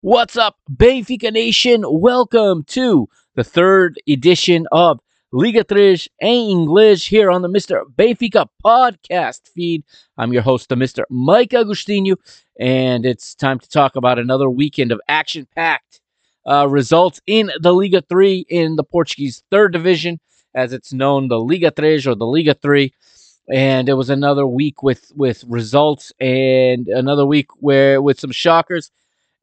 What's up, Benfica Nation? Welcome to the third edition of Liga 3 em Inglês here on the Mr. Benfica podcast feed. I'm your host, the Mr. Mike Agostinho, and it's time to talk about another weekend of action packed uh, results in the Liga 3 in the Portuguese third division, as it's known, the Liga 3 or the Liga 3 and it was another week with with results and another week where with some shockers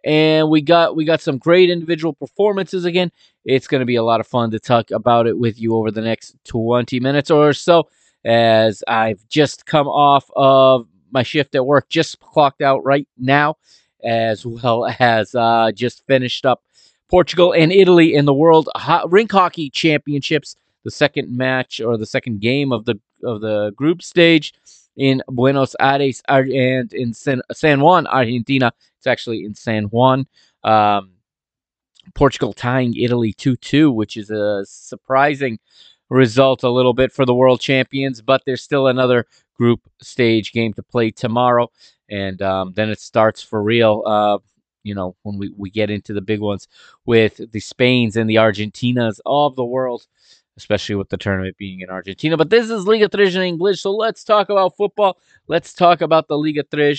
and we got we got some great individual performances again. It's going to be a lot of fun to talk about it with you over the next 20 minutes or so as i've just come off of my shift at work just clocked out right now as well as uh, just finished up portugal and italy in the world rink hockey championships the second match or the second game of the of the group stage in Buenos Aires and in San, Juan, Argentina. It's actually in San Juan. Um, Portugal tying Italy 2 2, which is a surprising result a little bit for the world champions, but there's still another group stage game to play tomorrow. And um, then it starts for real. Uh, you know, when we, we get into the big ones with the Spains and the Argentinas of the world especially with the tournament being in Argentina. But this is Liga 3 in English, so let's talk about football. Let's talk about the Liga 3.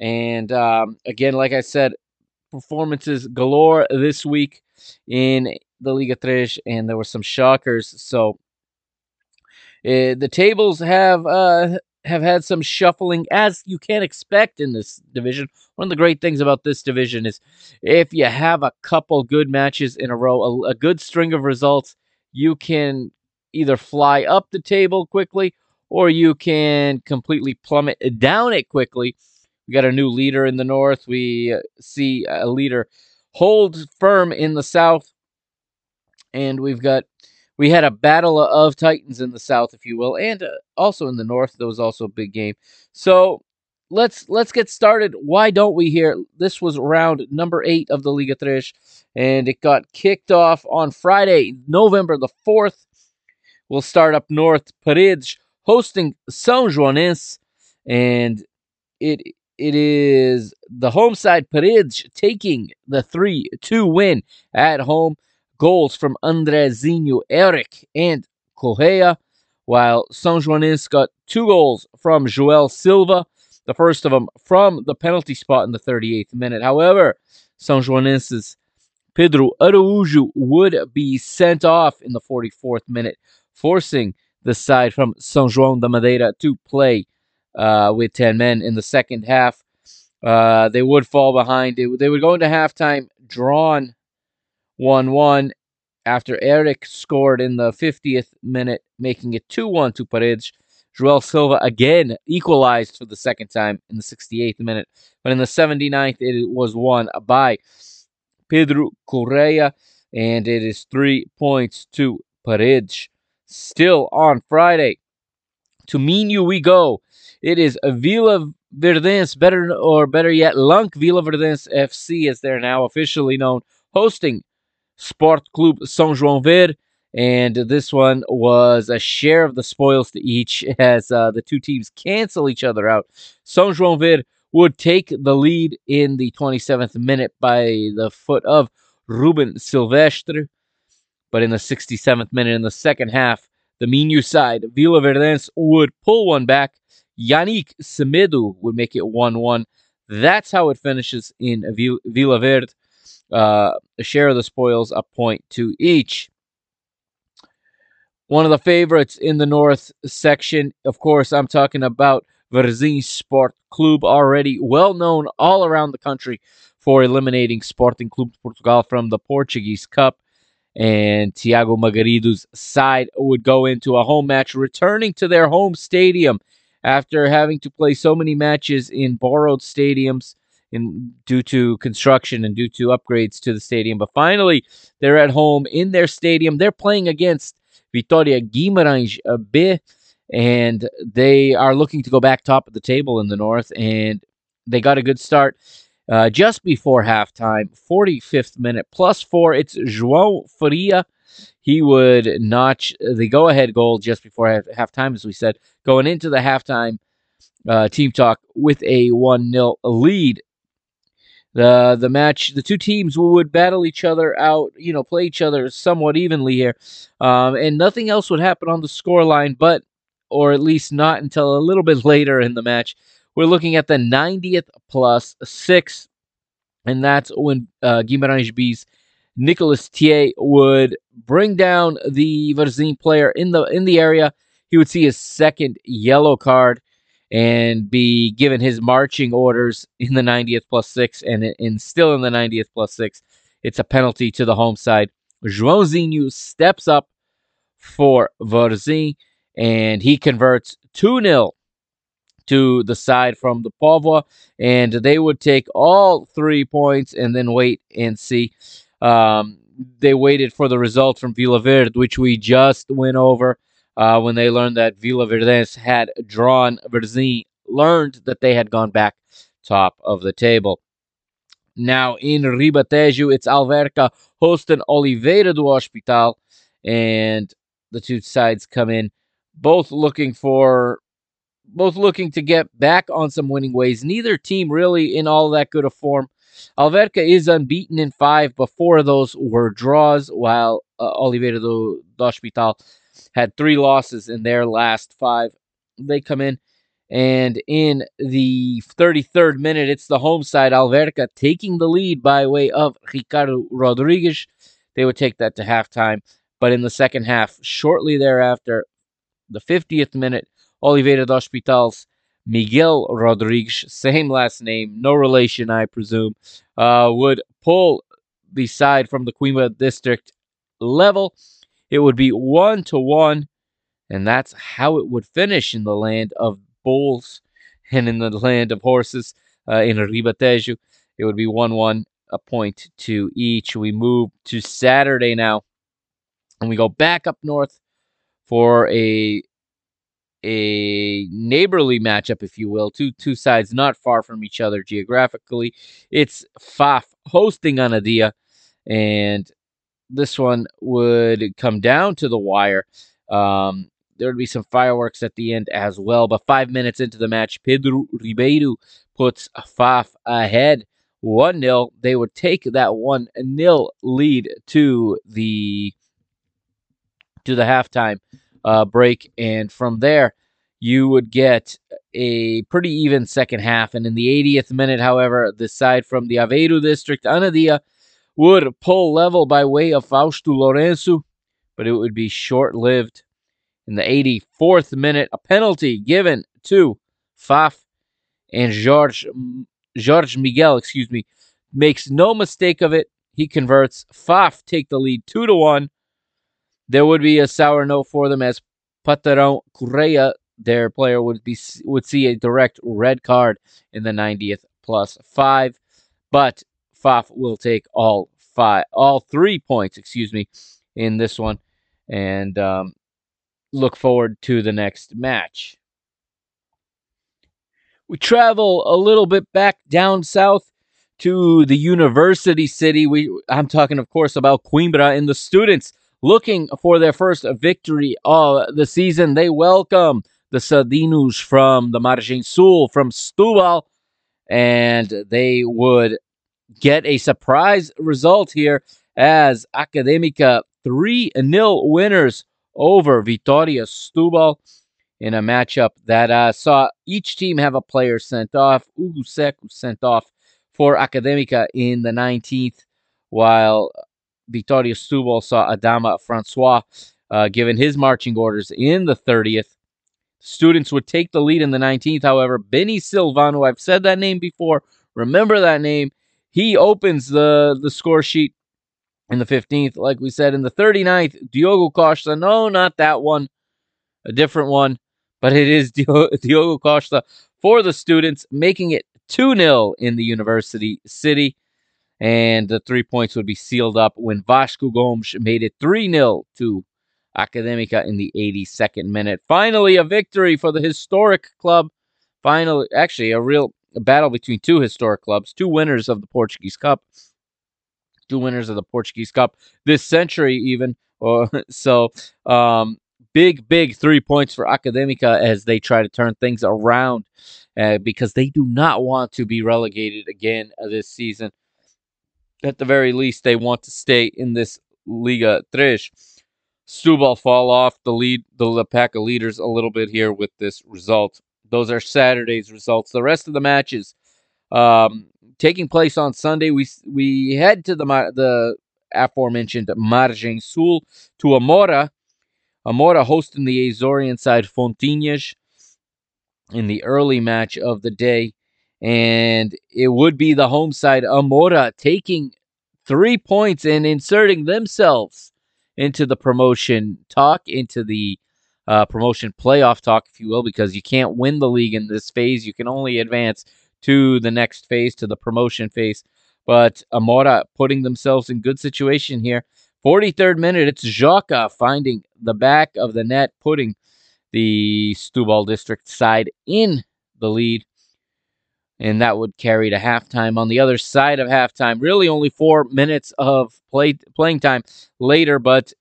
And um, again, like I said, performances galore this week in the Liga 3, and there were some shockers. So uh, the tables have uh, have had some shuffling, as you can expect in this division. One of the great things about this division is if you have a couple good matches in a row, a, a good string of results, you can either fly up the table quickly or you can completely plummet down it quickly. We got a new leader in the north. We uh, see a leader hold firm in the south. And we've got we had a battle of titans in the south if you will and uh, also in the north there was also a big game. So let's let's get started. Why don't we here? This was round number 8 of the Liga 3 and it got kicked off on Friday, November the 4th. We'll start up north, Paredes hosting Sanjoanense, and it it is the home side Paredes taking the 3-2 win at home. Goals from Andrezinho, Eric, and Correa, while Sanjoanense got two goals from Joel Silva, the first of them from the penalty spot in the 38th minute. However, Sanjoanense's Pedro Araújo would be sent off in the 44th minute, forcing the side from San Juan de Madeira to play uh, with 10 men in the second half. Uh, they would fall behind. They, they would go into halftime drawn 1 1 after Eric scored in the 50th minute, making it 2 1 to Paredes. Joel Silva again equalized for the second time in the 68th minute, but in the 79th, it was won by Pedro Correa, and it is three points to Paredes. Still on Friday, to Minho we go. It is Vila Verdense, better or better yet, Lank Vila Verdense FC, as they're now officially known, hosting Sport Club São João de Ver. And this one was a share of the spoils to each as uh, the two teams cancel each other out. São João de Ver would take the lead in the 27th minute by the foot of Ruben Silvestre. But in the 67th minute, in the second half, the Minho side, Vila Verdense would pull one back. Yannick Semedo would make it 1 1. That's how it finishes in Vila Verde. Uh, a share of the spoils, a point to each. One of the favorites in the north section, of course, I'm talking about Varzim Sport Club, already well known all around the country for eliminating Sporting Clube Portugal from the Portuguese Cup. And Tiago Margarido's side would go into a home match, returning to their home stadium after having to play so many matches in borrowed stadiums in, due to construction and due to upgrades to the stadium. But finally, they're at home in their stadium. They're playing against Vitória Guimarães B and they are looking to go back top of the table in the north. And they got a good start uh, just before halftime, 45th minute, plus four. It's João Faria. He would notch the go ahead goal just before half- halftime, as we said, going into the halftime uh, team talk with a 1 0 lead. The the match, the two teams would battle each other out, you know, play each other somewhat evenly here, um, and nothing else would happen on the scoreline, but or at least not until a little bit later in the match. We're looking at the 90th plus six, and that's when uh, Guimarães B's Nicholas Thier would bring down the Varzim player in the in the area. He would see his second yellow card and be given his marching orders in the 90th plus six, and, still in the 90th plus six, it's a penalty to the home side. Joãozinho steps up for Varzim, and he converts 2 0 to the side from the Póvoa, and they would take all three points and then wait and see. Um, they waited for the result from Vila Verde, which we just went over uh, when they learned that Vila Verdes had drawn Varzim, learned that they had gone back top of the table. Now in Ribatejo, it's Alverca hosting Oliveira do Hospital, and the two sides come in, both looking for, both looking to get back on some winning ways. Neither team really in all that good a form. Alverca is unbeaten in five. Before those were draws, while uh, Oliveira do, do Hospital had three losses in their last five. They come in, and in the 33rd minute, it's the home side, Alverca, taking the lead by way of Ricardo Rodriguez. They would take that to halftime. But in the second half, shortly thereafter, the 50th minute, Oliveira do Hospital's Miguel Rodriguez, same last name, no relation, I presume, uh, would pull the side from the Coimbra district level it would be one to one, and that's how it would finish in the land of bulls and in the land of horses uh, in Ribatejo. It would be 1 1, a point to each. We move to Saturday now, and we go back up north for a a neighborly matchup, if you will. Two two sides not far from each other geographically. It's Fafe hosting Anadia, and this one would come down to the wire. Um, there would be some fireworks at the end as well. But five minutes into the match, Pedro Ribeiro puts Fafe ahead 1 0. They would take that 1 0 lead to the to the halftime uh, break. And from there, you would get a pretty even second half. And in the 80th minute, however, the side from the Aveiro district, Anadia, would pull level by way of Fausto Lorenzo, but it would be short lived. In the 84th minute, a penalty given to Fafe and George, George Miguel, excuse me, makes no mistake of it. He converts. Fafe take the lead 2 to 1. There would be a sour note for them as Patrão Correa, their player, would be would see a direct red card in the 90th plus 5. But Fafe will take all five, all three points, excuse me, in this one, and um, look forward to the next match. We travel a little bit back down south to the university city. We, I'm talking, of course, about Coimbra and the students looking for their first victory of the season. They welcome the Sadinos from the Margem Sul, from Setúbal, and they would get a surprise result here as Academica 3 0 winners over Vitoria Setúbal in a matchup that uh, saw each team have a player sent off. Ugu Seku sent off for Academica in the 19th, while Vitoria Setúbal saw Adama Francois uh, given his marching orders in the 30th. Students would take the lead in the 19th, however. Benny Silvano, I've said that name before. Remember that name. He opens the, the score sheet in the 15th. Like we said, in the 39th, Diogo Costa. No, not that one. A different one. But it is Diogo Costa for the students, making it 2 0 in the university city. And the three points would be sealed up when Vasco Gomes made it 3 0 to Academica in the 82nd minute. Finally, a victory for the historic club. Finally, actually, a real a battle between two historic clubs, two winners of the Portuguese Cup, two winners of the Portuguese Cup this century, even. so, um, big, big three points for Academica as they try to turn things around uh, because they do not want to be relegated again this season. At the very least, they want to stay in this Liga Tres. Setúbal fall off the lead, the pack of leaders a little bit here with this result. Those are Saturday's results. The rest of the matches um, taking place on Sunday. We we head to the the aforementioned Margem Sul to Amora. Amora hosting the Azorian side Fontinhas in the early match of the day. And it would be the home side, Amora, taking three points and inserting themselves into the promotion talk, into the uh, promotion playoff talk, if you will, because you can't win the league in this phase. You can only advance to the next phase, to the promotion phase. But Amora putting themselves in good situation here. 43rd minute, it's Joca finding the back of the net, putting the Setúbal District side in the lead. And that would carry to halftime. On the other side of halftime, really only four minutes of play playing time later, but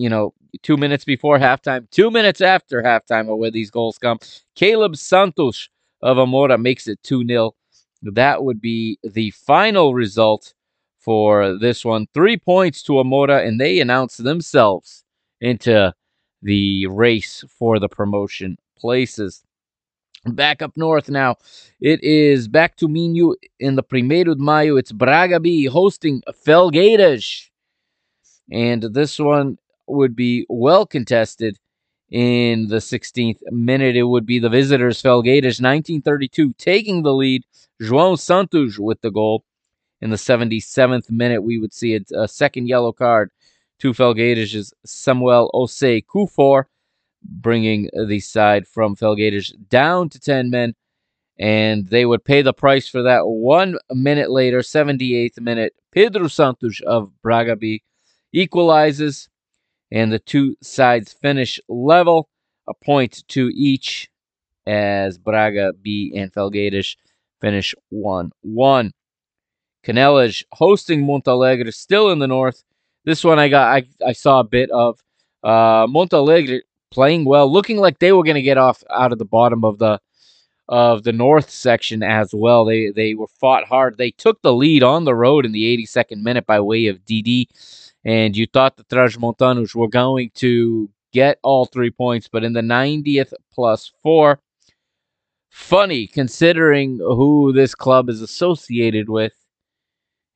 you know, two minutes before halftime, two minutes after halftime are where these goals come. Caleb Santos of Amora makes it 2 0. That would be the final result for this one. Three points to Amora, and they announce themselves into the race for the promotion places. Back up north now. It is back to Minho in the Primeiro de Maio. It's Braga B hosting Felgueiras. And this one would be well contested in the 16th minute. It would be the visitors, Felgueiras, 1932, taking the lead. João Santos with the goal. In the 77th minute, we would see a, a second yellow card to Felgueiras' Samuel Osei Kufor, bringing the side from Felgueiras down to 10 men. And they would pay the price for that one minute later, 78th minute. Pedro Santos of Braga B equalizes, and the two sides finish level, a point to each, as Braga B and Felgueiras finish 1 1. Canelas hosting Montalegre, still in the north. This one I got I, I saw a bit of uh, Montalegre playing well, looking like they were going to get off out of the bottom of the of the north section as well. They they were fought hard. They took the lead on the road in the 82nd minute by way of DD, and you thought the Transmontanos were going to get all three points, but in the 90th plus four, funny considering who this club is associated with.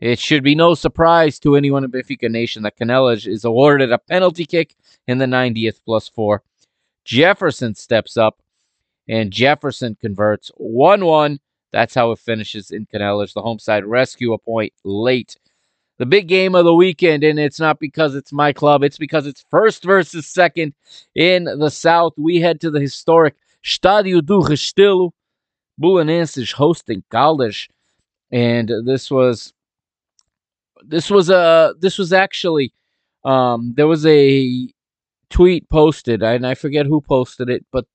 It should be no surprise to anyone in Benfica Nation that Canelas is awarded a penalty kick in the 90th plus four. Jefferson steps up, and Jefferson converts 1 1. That's how it finishes in Canelas. The home side rescue a point late. The big game of the weekend, and it's not because it's my club, it's because it's first versus second in the South. We head to the historic Estádio do Restelo. Belenenses hosting Caldas. And this was this was a this was actually um, there was a tweet posted, and I forget who posted it, but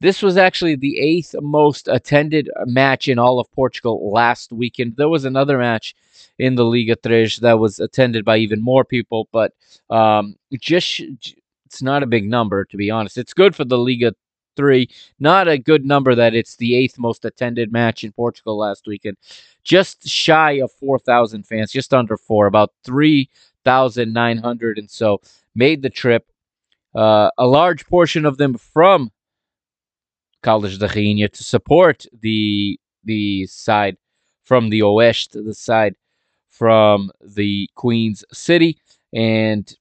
this was actually the eighth most attended match in all of Portugal last weekend. There was another match in the Liga Tres that was attended by even more people, but um, just it's not a big number to be honest. It's good for the Liga three. Not a good number that it's the eighth most attended match in Portugal last weekend. Just shy of 4,000 fans, just under four, about 3,900 and so made the trip. Uh, a large portion of them from Caldas da Rainha to support the the side from the Oeste, the side from the Queen's City, and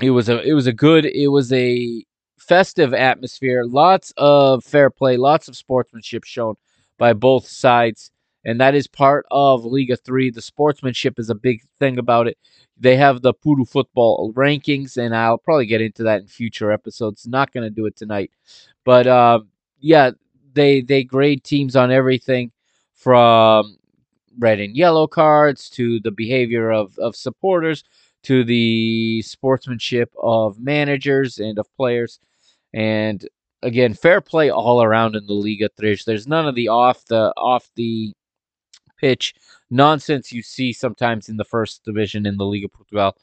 it was a it was a good it was a festive atmosphere, lots of fair play, lots of sportsmanship shown by both sides. And that is part of Liga 3. The sportsmanship is a big thing about it. They have the Puro Futebol rankings, and I'll probably get into that in future episodes. Not going to do it tonight. But uh, yeah, they they grade teams on everything from red and yellow cards to the behavior of, of supporters to the sportsmanship of managers and of players. And again, fair play all around in the Liga Três. There's none of the off the off the pitch nonsense you see sometimes in the first division in the Liga Portugal,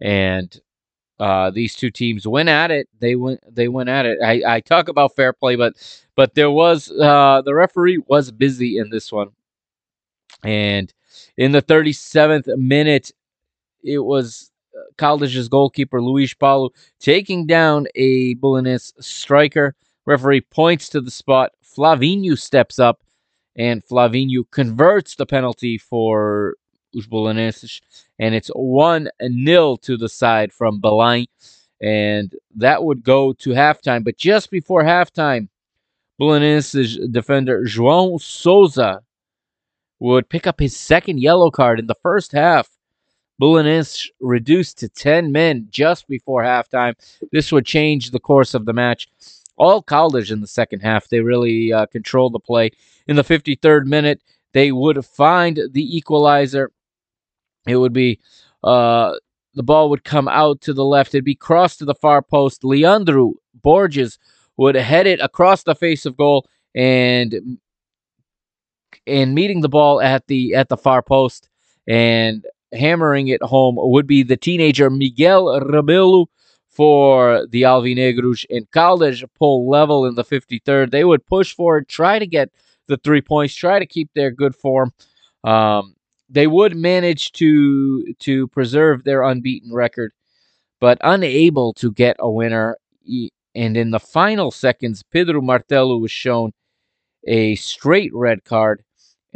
and uh, these two teams went at it. They went they went at it. I, I talk about fair play, but but there was uh, the referee was busy in this one, and in the 37th minute, it was Caldas' goalkeeper Luis Paulo taking down a Belenenses striker. Referee points to the spot. Flavinho steps up, and Flavinho converts the penalty for os Belenenses, and it's 1 0 to the side from Belém. And that would go to halftime. But just before halftime, Belenenses defender João Souza would pick up his second yellow card in the first half Belenenses reduced to 10 men just before halftime. This would change the course of the match. All Caldas in the second half, they really uh, controlled the play. In the 53rd minute, they would find the equalizer. It would be uh, the ball would come out to the left. It'd be crossed to the far post. Leandro Borges would head it across the face of goal and and meeting the ball at the at the far post and hammering it home would be the teenager Miguel Rebelo for the Alvinegros and Caldas pull level in the 53rd. They would push forward, try to get the three points, try to keep their good form. Um, they would manage to to preserve their unbeaten record, but unable to get a winner. And in the final seconds, Pedro Martelo was shown a straight red card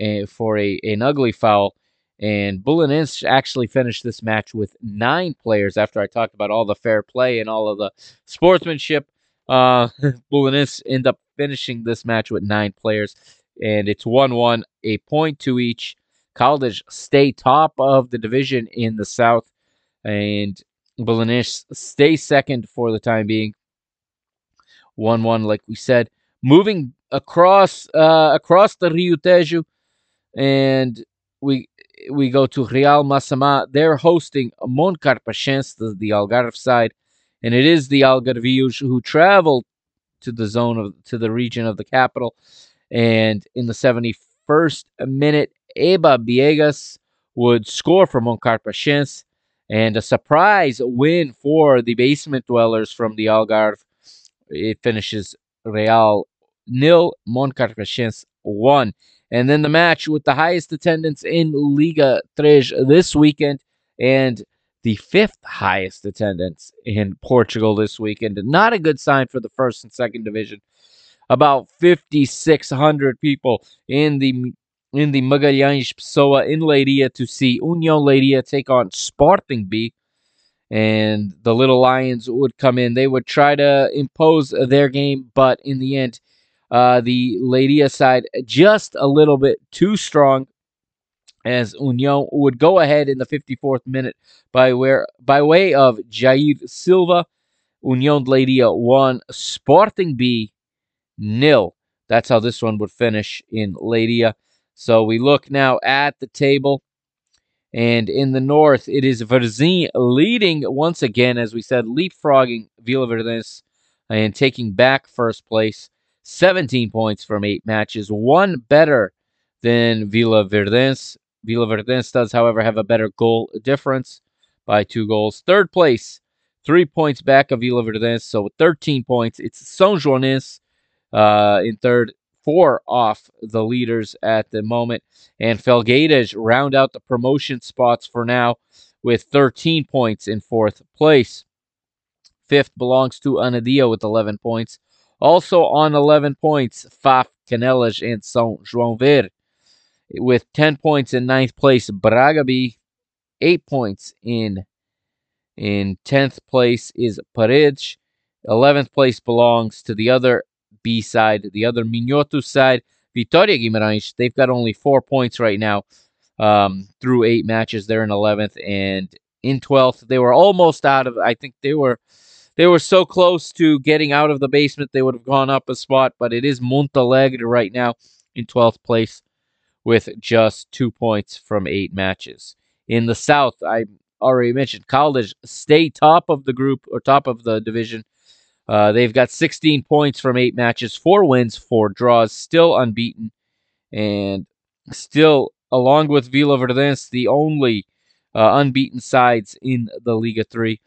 uh, for a an ugly foul and Belenenses actually finished this match with nine players after I talked about all the fair play and all of the sportsmanship. Uh, Belenenses end up finishing this match with nine players, and it's 1 1, a point to each. Caldas stay top of the division in the South, and Belenenses stay second for the time being. 1 1, like we said. Moving across uh, across the Rio Tejo, and we we go to Real Massamá. They're hosting Moncarapachense, the, the Algarve side, and it is the Algarvios who travel to the zone of to the region of the capital. And in the 71st minute, Eba Biegas would score for Moncarapachense, and a surprise win for the basement dwellers from the Algarve. It finishes Real nil, Moncarapachense one. And then the match with the highest attendance in Liga Três this weekend and the fifth highest attendance in Portugal this weekend. Not a good sign for the first and second division. About 5,600 people in the in the Magalhães Pessoa in Leiria to see União Leiria take on Sporting B. And the Little Lions would come in. They would try to impose their game, but in the end, uh, the Leiria side just a little bit too strong as União would go ahead in the 54th minute by where by way of Jair Silva. União Leiria 1, Sporting B nil. That's how this one would finish in Leiria. So we look now at the table. And in the north, it is Varzim leading once again, as we said, leapfrogging Vila Verdense and taking back first place. 17 points from eight matches, one better than Vila Verdense. Vila Verdense does, however, have a better goal difference by two goals. Third place, three points back of Vila Verdense, so 13 points. It's Sanjoanense uh, in third, four off the leaders at the moment. And Felgueiras round out the promotion spots for now with 13 points in fourth place. Fifth belongs to Anadia with 11 points. Also on 11 points, Fafe, Canelas, and São João Ver. With 10 points in ninth place, Braga B. 8 points in in 10th place is Paredes. 11th place belongs to the other B side, the other Minhoto side, Vitória Guimarães. They've got only four points right now um, through eight matches. They're in 11th and in 12th. They were almost out of. I think they were they were so close to getting out of the basement, they would have gone up a spot, but it is Montalegre right now in 12th place with just two points from eight matches. In the South, I already mentioned Caldas stay top of the group or top of the division Uh, they've got 16 points from eight matches, four wins, four draws, still unbeaten, and still, along with Vila Verdense, the only uh, unbeaten sides in the Liga 3.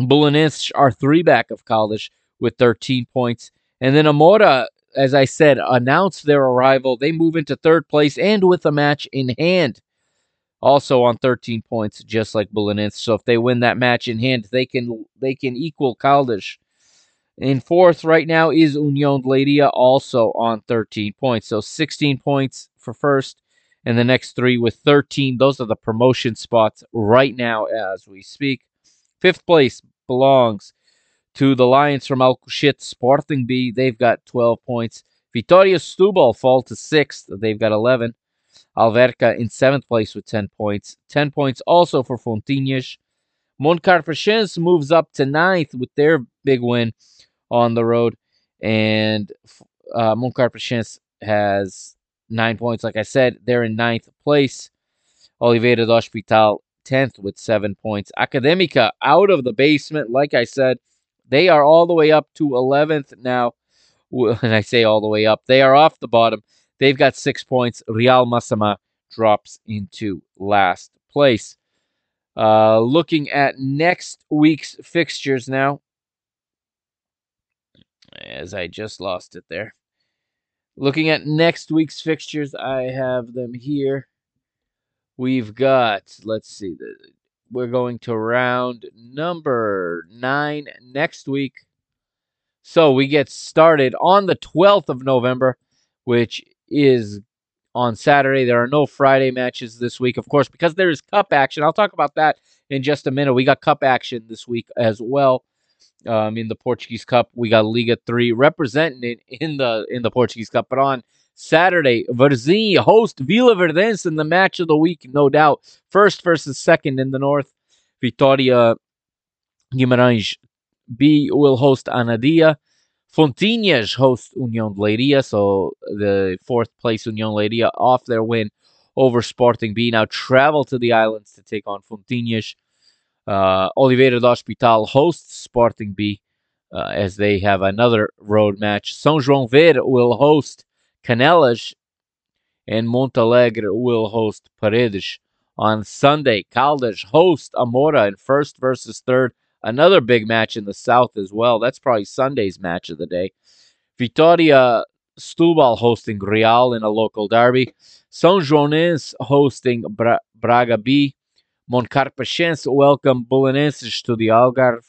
Belenenses are three back of Caldas with 13 points. And then Amora, as I said, announced their arrival. They move into third place and with a match in hand. Also on 13 points, just like Belenenses. So if they win that match in hand, they can they can equal Caldas. In fourth right now is Union Leiria, also on 13 points. So 16 points for first, and the next three with 13. Those are the promotion spots right now as we speak. Fifth place belongs to the Lions from Alcochete Sporting B. They've got 12 points. Vitoria Setúbal fall to sixth. They've got 11. Alverca in seventh place with 10 points. 10 points also for Fontinhas. Moncarapachense moves up to ninth with their big win on the road. And uh, Moncarapachense has nine points. Like I said, they're in ninth place. Oliveira do Hospital 10th with seven points. Academica out of the basement. Like I said, they are all the way up to 11th now. When I say all the way up, they are off the bottom. They've got six points. Real Massama drops into last place. Uh, looking at next week's fixtures now, as I just lost it there. Looking at next week's fixtures, I have them here. We've got, let's see, we're going to round number nine next week. So we get started on the 12th of November, which is on Saturday. There are no Friday matches this week, of course, because there is cup action. I'll talk about that in just a minute. We got cup action this week as well. Um, in the Portuguese Cup, we got Liga Three representing in the in the Portuguese Cup. But on Saturday, Varzim host Vila Verdense in the match of the week, no doubt. First versus second in the north. Vitória Guimarães B will host Anadia. Fontinhas host de Leiria, so the fourth place União Leiria off their win over Sporting B. Now travel to the islands to take on Fontinhas. Uh, Oliveira do Hospital hosts Sporting B uh, as they have another road match. São João de Ver will host Canelas, and Montalegre will host Paredes. On Sunday, Caldas host Amora in first versus third. Another big match in the south as well. That's probably Sunday's match of the day. Vitoria Setúbal hosting Real in a local derby. Sanjoanense hosting Bra- Braga B. Moncarapachense welcome Belenenses to the Algarve.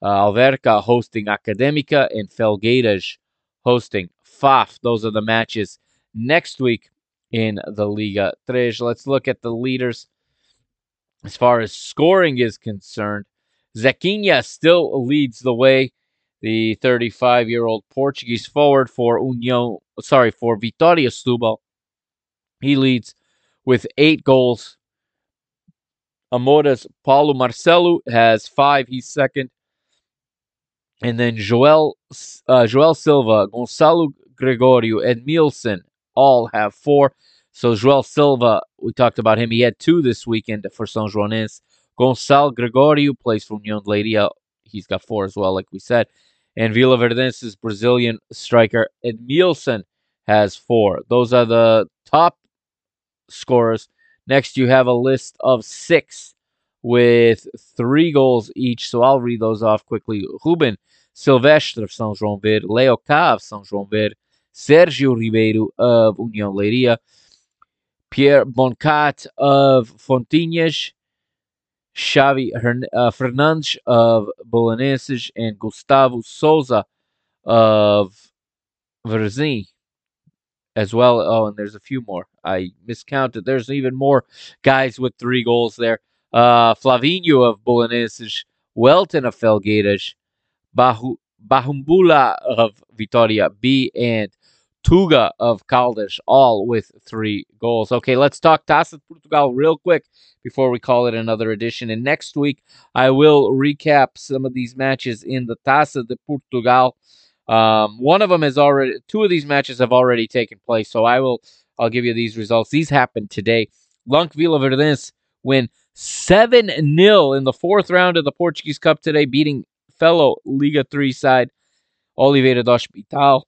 Uh, Alverca hosting Academica and Felgueiras hosting Fafe. Those are the matches next week in the Liga Tres. Let's look at the leaders as far as scoring is concerned. Zequinha still leads the way. The 35 year old Portuguese forward for União, sorry, for Vitoria Setúbal. He leads with eight goals. Amora's Paulo Marcelo has five. He's second. And then Joel, uh, Joel Silva, Gonçalo Gregorio, and Nielsen all have four. So Joel Silva, we talked about him. He had two this weekend for Sanjoanense. Gonçalo Gregorio plays for União de Leiria. He's got four as well, like we said. And Vila Verdense's Brazilian striker Edmilson has four. Those are the top scorers. Next, you have a list of six with three goals each. So I'll read those off quickly. Ruben Silvestre of São João de Ver, Leo Cá of São João de Ver, Sergio Ribeiro of União Leiria, Pierre Boncat of Fontinhas, Xavi Hern- uh, Fernandes of Belenenses, and Gustavo Souza of Varzim as well. Oh, and there's a few more. I miscounted. There's even more guys with three goals there. Uh, Flavinho of Belenenses, Welton of Felgueiras, Bahu, Bahumbula of Vitoria B, and Tuga of Caldas, all with three goals. Okay, let's talk Taça de Portugal real quick before we call it another edition. And next week, I will recap some of these matches in the Taça de Portugal. Um, one of them has already, two of these matches have already taken place. So I will, I'll give you these results. These happened today. Lank Vila Verdense win 7 0 in the fourth round of the Portuguese Cup today, beating fellow Liga 3 side, Oliveira do Hospital.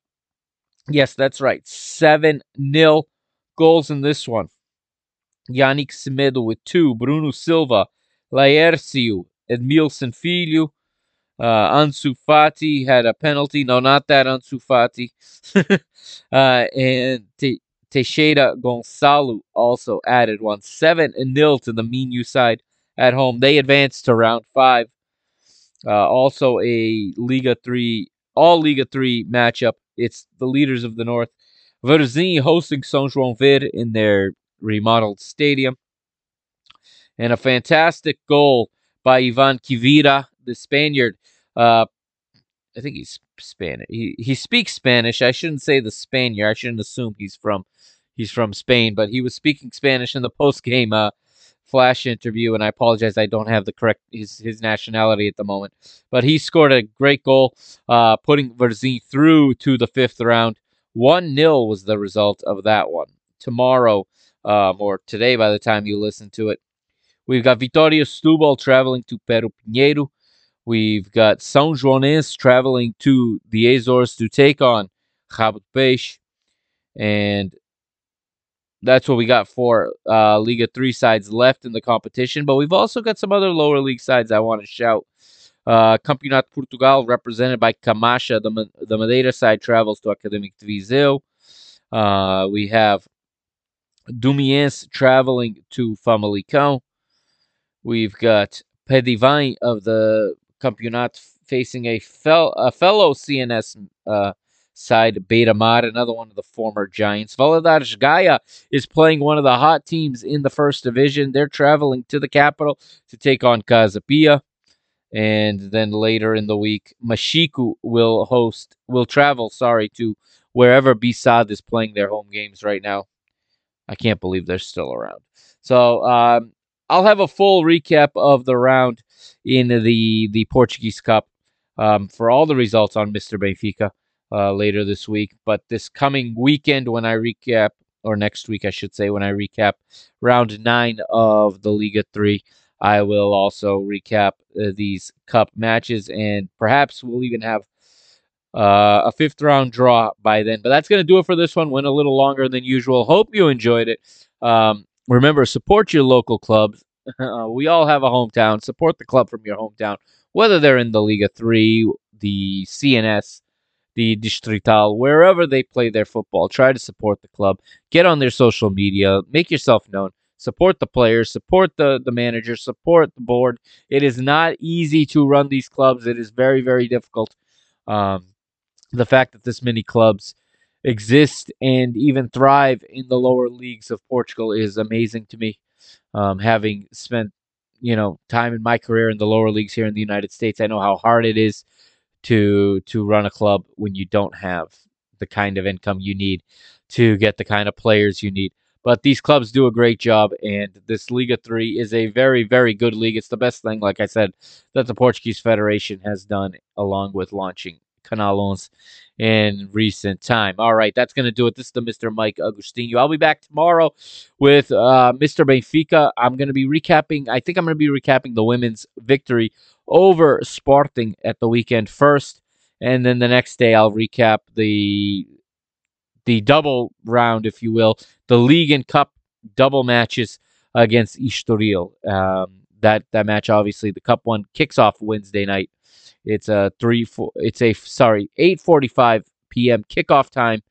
Yes, that's right. 7 0 goals in this one. Yannick Semedo with two, Bruno Silva, Laércio, Edmilson Filho, uh, Ansu Fati had a penalty. No, not that Ansu Fati. uh, and Te- Teixeira Gonçalo also added one. 7 0 to the Minho side at home. They advanced to round five. Uh, also a Liga 3, all Liga 3 matchup. It's the leaders of the North. Varzim hosting São Ver in their remodeled stadium. And a fantastic goal by Ivan Quivira, the Spaniard. Uh, I think he's Spanish. He he speaks Spanish. I shouldn't say the Spaniard. I shouldn't assume he's from he's from Spain, but he was speaking Spanish in the post game uh, flash interview. And I apologize, I don't have the correct his his nationality at the moment. But he scored a great goal, uh, putting Varzim through to the fifth round. One 0 was the result of that one. Tomorrow, um, or today, by the time you listen to it, we've got Vitória Setúbal traveling to Pêro Pinheiro. We've got Sanjoanense traveling to the Azores to take on Cabo Peixe. And that's what we got for uh, Liga 3 sides left in the competition. But we've also got some other lower league sides I want to shout. Uh, Campeonato Portugal, represented by Camacha. The, the Madeira side travels to Académico de Viseu. Uh, we have Dumiense traveling to Famalicão. We've got Pedivain of the Campeonato facing a, fel- a fellow CNS uh, side, Beira-Mar, another one of the former Giants. Valadares Gaia is playing one of the hot teams in the first division. They're traveling to the capital to take on Casa Pia. And then later in the week, Machico will host, will travel, sorry, to wherever B-SAD is playing their home games right now. I can't believe they're still around. So um, I'll have a full recap of the round in the the Portuguese Cup um, for all the results on Mr. Benfica uh, later this week. But this coming weekend, when I recap, or next week, I should say, when I recap round nine of the Liga 3, I will also recap uh, these cup matches, and perhaps we'll even have uh, a fifth round draw by then. But that's going to do it for this one. Went a little longer than usual. Hope you enjoyed it. Um, remember, support your local clubs. Uh, we all have a hometown. Support the club from your hometown, whether they're in the Liga 3, the CNS, the Distrital, wherever they play their football. Try to support the club. Get on their social media. Make yourself known. Support the players, support the, the manager, support the board. It is not easy to run these clubs. It is very, very difficult. Um, the fact that this many clubs exist and even thrive in the lower leagues of Portugal is amazing to me. Um, having spent you know time in my career in the lower leagues here in the United States, I know how hard it is to to run a club when you don't have the kind of income you need to get the kind of players you need. But these clubs do a great job, and this Liga 3 is a very, very good league. It's the best thing, like I said, that the Portuguese Federation has done, along with launching Canal 11 in recent time. All right, that's going to do it. This is the Mr. Mike Agostinho. I'll be back tomorrow with uh, Mr. Benfica. I'm going to be recapping, I think I'm going to be recapping the women's victory over Sporting at the weekend first. And then the next day, I'll recap the the double round, if you will, the league and cup double matches against Estoril. Um, that that match, obviously, the cup one kicks off Wednesday night. It's a three four. It's a sorry eight forty five p.m. kickoff time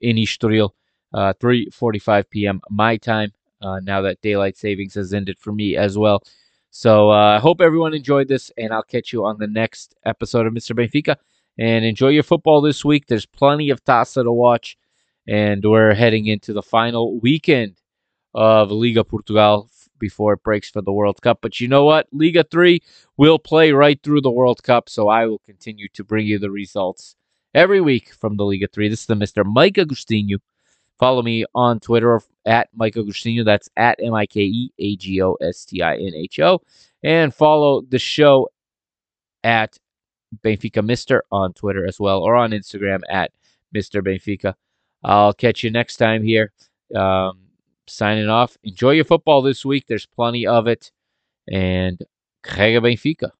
in Estoril. Uh, three forty five p.m. my time. Uh, now that daylight savings has ended for me as well. So I uh, hope everyone enjoyed this, and I'll catch you on the next episode of Mr. Benfica and enjoy your football this week. There's plenty of Taça to watch, and we're heading into the final weekend of Liga Portugal before it breaks for the World Cup. But you know what? Liga 3 will play right through the World Cup, so I will continue to bring you the results every week from the Liga 3. This is the Mr. Mike Agostinho. Follow me on Twitter at Mike Agostinho. That's at M I K E A G O S T I N H O. And follow the show at Benfica Mister on Twitter as well, or on Instagram at Mr. Benfica. I'll catch you next time here. Um, signing off. Enjoy your football this week. There's plenty of it. And Carrega Benfica.